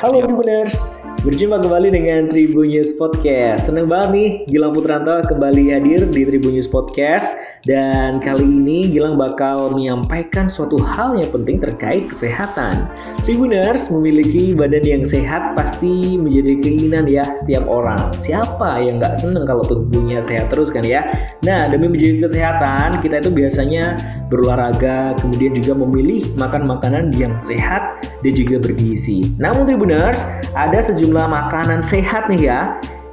Halo Tribuners, berjumpa kembali dengan Tribun News Podcast. Seneng banget nih Gilang Putranto kembali hadir di Tribun News Podcast dan kali ini Gilang bakal menyampaikan suatu hal yang penting terkait kesehatan. Tribuners memiliki badan yang sehat pasti menjadi keinginan ya setiap orang. Siapa yang nggak seneng kalau tubuhnya sehat terus kan ya? Nah demi menjaga kesehatan kita itu biasanya berolahraga, kemudian juga memilih makan makanan yang sehat dan juga bergizi. Namun Tribuners, ada sejumlah makanan sehat nih ya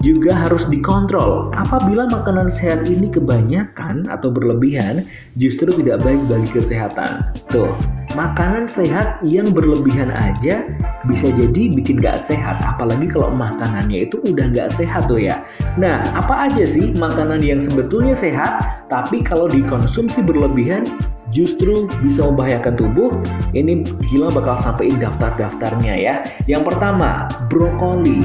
juga harus dikontrol. Apabila makanan sehat ini kebanyakan atau berlebihan, justru tidak baik bagi kesehatan. Tuh, makanan sehat yang berlebihan aja bisa jadi bikin gak sehat. Apalagi kalau makanannya itu udah gak sehat tuh ya. Nah, apa aja sih makanan yang sebetulnya sehat, tapi kalau dikonsumsi berlebihan justru bisa membahayakan tubuh, ini gila bakal sampaikan daftar-daftarnya ya. Yang pertama, brokoli.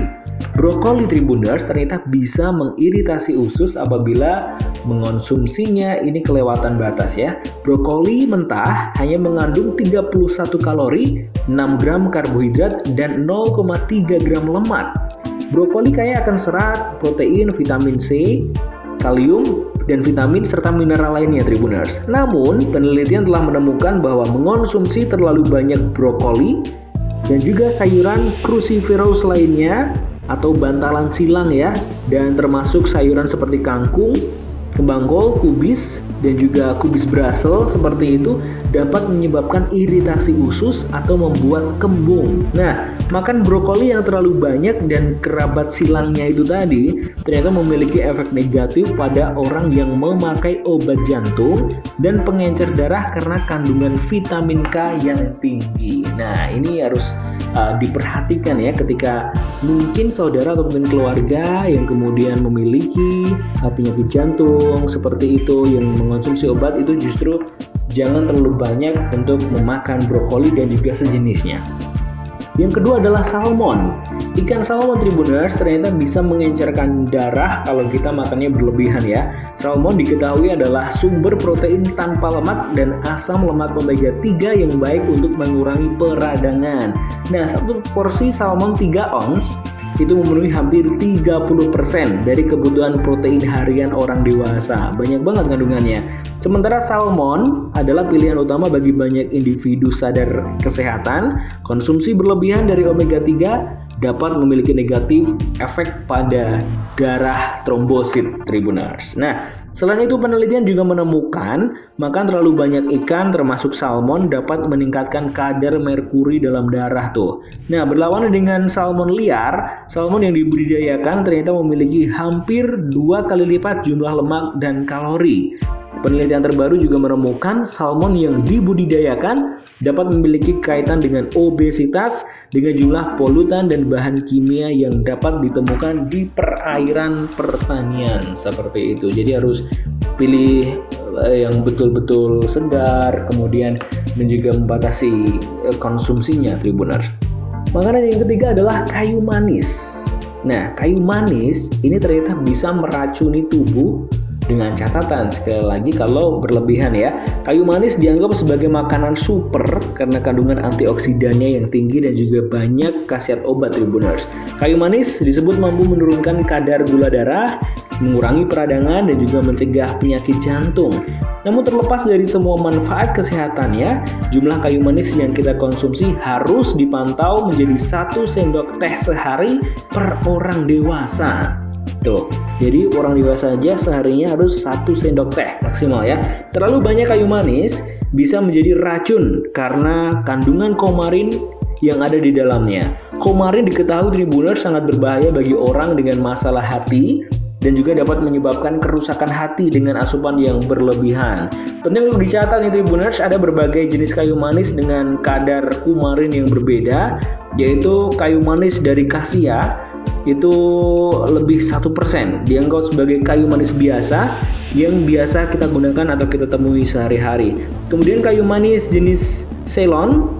Brokoli Tribuners ternyata bisa mengiritasi usus apabila mengonsumsinya ini kelewatan batas ya. Brokoli mentah hanya mengandung 31 kalori, 6 gram karbohidrat, dan 0,3 gram lemak. Brokoli kaya akan serat, protein, vitamin C, kalium, dan vitamin serta mineral lainnya Tribuners. Namun, penelitian telah menemukan bahwa mengonsumsi terlalu banyak brokoli dan juga sayuran cruciferous lainnya atau bantalan silang ya dan termasuk sayuran seperti kangkung, kembang kol, kubis dan juga kubis Brussels seperti itu dapat menyebabkan iritasi usus atau membuat kembung. Nah, makan brokoli yang terlalu banyak dan kerabat silangnya itu tadi ternyata memiliki efek negatif pada orang yang memakai obat jantung dan pengencer darah karena kandungan vitamin K yang tinggi. Nah, ini harus uh, diperhatikan ya ketika mungkin saudara atau mungkin keluarga yang kemudian memiliki uh, penyakit jantung seperti itu yang mengonsumsi obat itu justru jangan terlalu banyak untuk memakan brokoli dan juga sejenisnya. Yang kedua adalah salmon. Ikan salmon tribuners ternyata bisa mengencerkan darah kalau kita makannya berlebihan ya. Salmon diketahui adalah sumber protein tanpa lemak dan asam lemak omega 3 yang baik untuk mengurangi peradangan. Nah, satu porsi salmon 3 ons itu memenuhi hampir 30% dari kebutuhan protein harian orang dewasa. Banyak banget kandungannya. Sementara salmon adalah pilihan utama bagi banyak individu sadar kesehatan. Konsumsi berlebihan dari omega 3 dapat memiliki negatif efek pada darah trombosit tribuners. Nah, Selain itu penelitian juga menemukan makan terlalu banyak ikan termasuk salmon dapat meningkatkan kadar merkuri dalam darah tuh. Nah berlawanan dengan salmon liar, salmon yang dibudidayakan ternyata memiliki hampir dua kali lipat jumlah lemak dan kalori. Penelitian terbaru juga menemukan salmon yang dibudidayakan dapat memiliki kaitan dengan obesitas dengan jumlah polutan dan bahan kimia yang dapat ditemukan di perairan pertanian seperti itu. Jadi harus pilih eh, yang betul-betul segar, kemudian dan juga membatasi eh, konsumsinya Tribuners. Makanan yang ketiga adalah kayu manis. Nah, kayu manis ini ternyata bisa meracuni tubuh dengan catatan sekali lagi kalau berlebihan ya. Kayu manis dianggap sebagai makanan super karena kandungan antioksidannya yang tinggi dan juga banyak khasiat obat tribuners. Kayu manis disebut mampu menurunkan kadar gula darah, mengurangi peradangan dan juga mencegah penyakit jantung. Namun terlepas dari semua manfaat kesehatannya, jumlah kayu manis yang kita konsumsi harus dipantau menjadi satu sendok teh sehari per orang dewasa. Tuh, jadi orang dewasa saja seharinya harus satu sendok teh maksimal ya. Terlalu banyak kayu manis bisa menjadi racun karena kandungan komarin yang ada di dalamnya. Komarin diketahui tribuner sangat berbahaya bagi orang dengan masalah hati dan juga dapat menyebabkan kerusakan hati dengan asupan yang berlebihan. Penting untuk dicatat nih Tribuners, ada berbagai jenis kayu manis dengan kadar kumarin yang berbeda, yaitu kayu manis dari kasia, itu lebih satu persen dianggap sebagai kayu manis biasa yang biasa kita gunakan atau kita temui sehari-hari. Kemudian kayu manis jenis Ceylon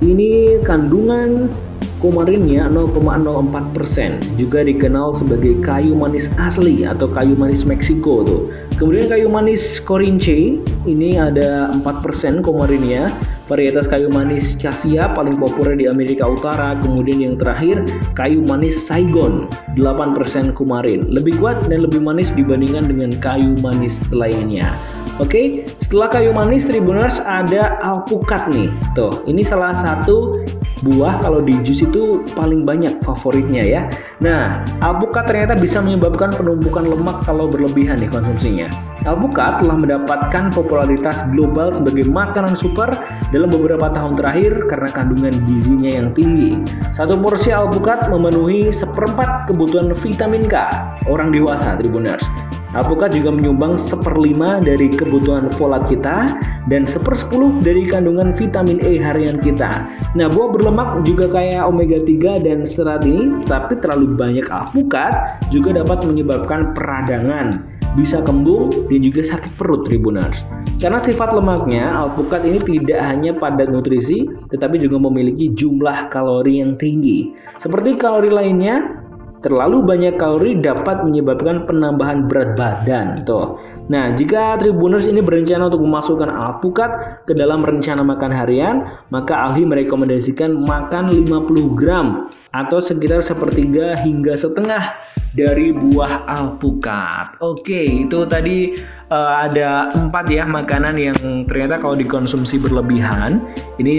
ini kandungan kumarinnya 0,04% juga dikenal sebagai kayu manis asli atau kayu manis Meksiko tuh Kemudian kayu manis korince ini ada 4% komarinnya. Varietas kayu manis cassia paling populer di Amerika Utara. Kemudian yang terakhir kayu manis Saigon 8% kumarin. Lebih kuat dan lebih manis dibandingkan dengan kayu manis lainnya. Oke, setelah kayu manis Tribuners ada alpukat nih. Tuh, ini salah satu buah kalau di jus itu paling banyak favoritnya ya. Nah, alpukat ternyata bisa menyebabkan penumpukan lemak kalau berlebihan nih konsumsinya. Alpukat telah mendapatkan popularitas global sebagai makanan super dalam beberapa tahun terakhir karena kandungan gizinya yang tinggi. Satu porsi alpukat memenuhi seperempat kebutuhan vitamin K orang dewasa Tribuners. Alpukat juga menyumbang seperlima dari kebutuhan folat kita dan sepersepuluh dari kandungan vitamin E harian kita. Nah, buah berlemak juga kayak omega 3 dan serat ini, tapi terlalu banyak alpukat juga dapat menyebabkan peradangan, bisa kembung dan juga sakit perut tribuners. Karena sifat lemaknya, alpukat ini tidak hanya padat nutrisi, tetapi juga memiliki jumlah kalori yang tinggi. Seperti kalori lainnya, Terlalu banyak kalori dapat menyebabkan penambahan berat badan. Tuh. Nah, jika Tribuners ini berencana untuk memasukkan alpukat ke dalam rencana makan harian, maka ahli merekomendasikan makan 50 gram atau sekitar sepertiga hingga setengah dari buah alpukat. Oke, itu tadi uh, ada empat ya makanan yang ternyata kalau dikonsumsi berlebihan ini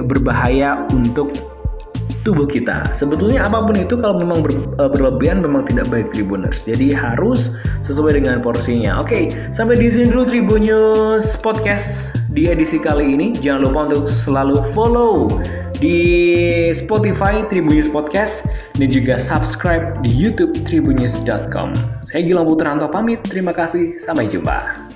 berbahaya untuk tubuh kita. Sebetulnya apa pun itu kalau memang ber, uh, berlebihan memang tidak baik Tribuners. Jadi harus sesuai dengan porsinya. Oke, sampai di sini dulu Tribunnews podcast di edisi kali ini. Jangan lupa untuk selalu follow di Spotify Tribunnews Podcast dan juga subscribe di YouTube tribunnews.com. Saya Gilang Putranto pamit. Terima kasih. Sampai jumpa.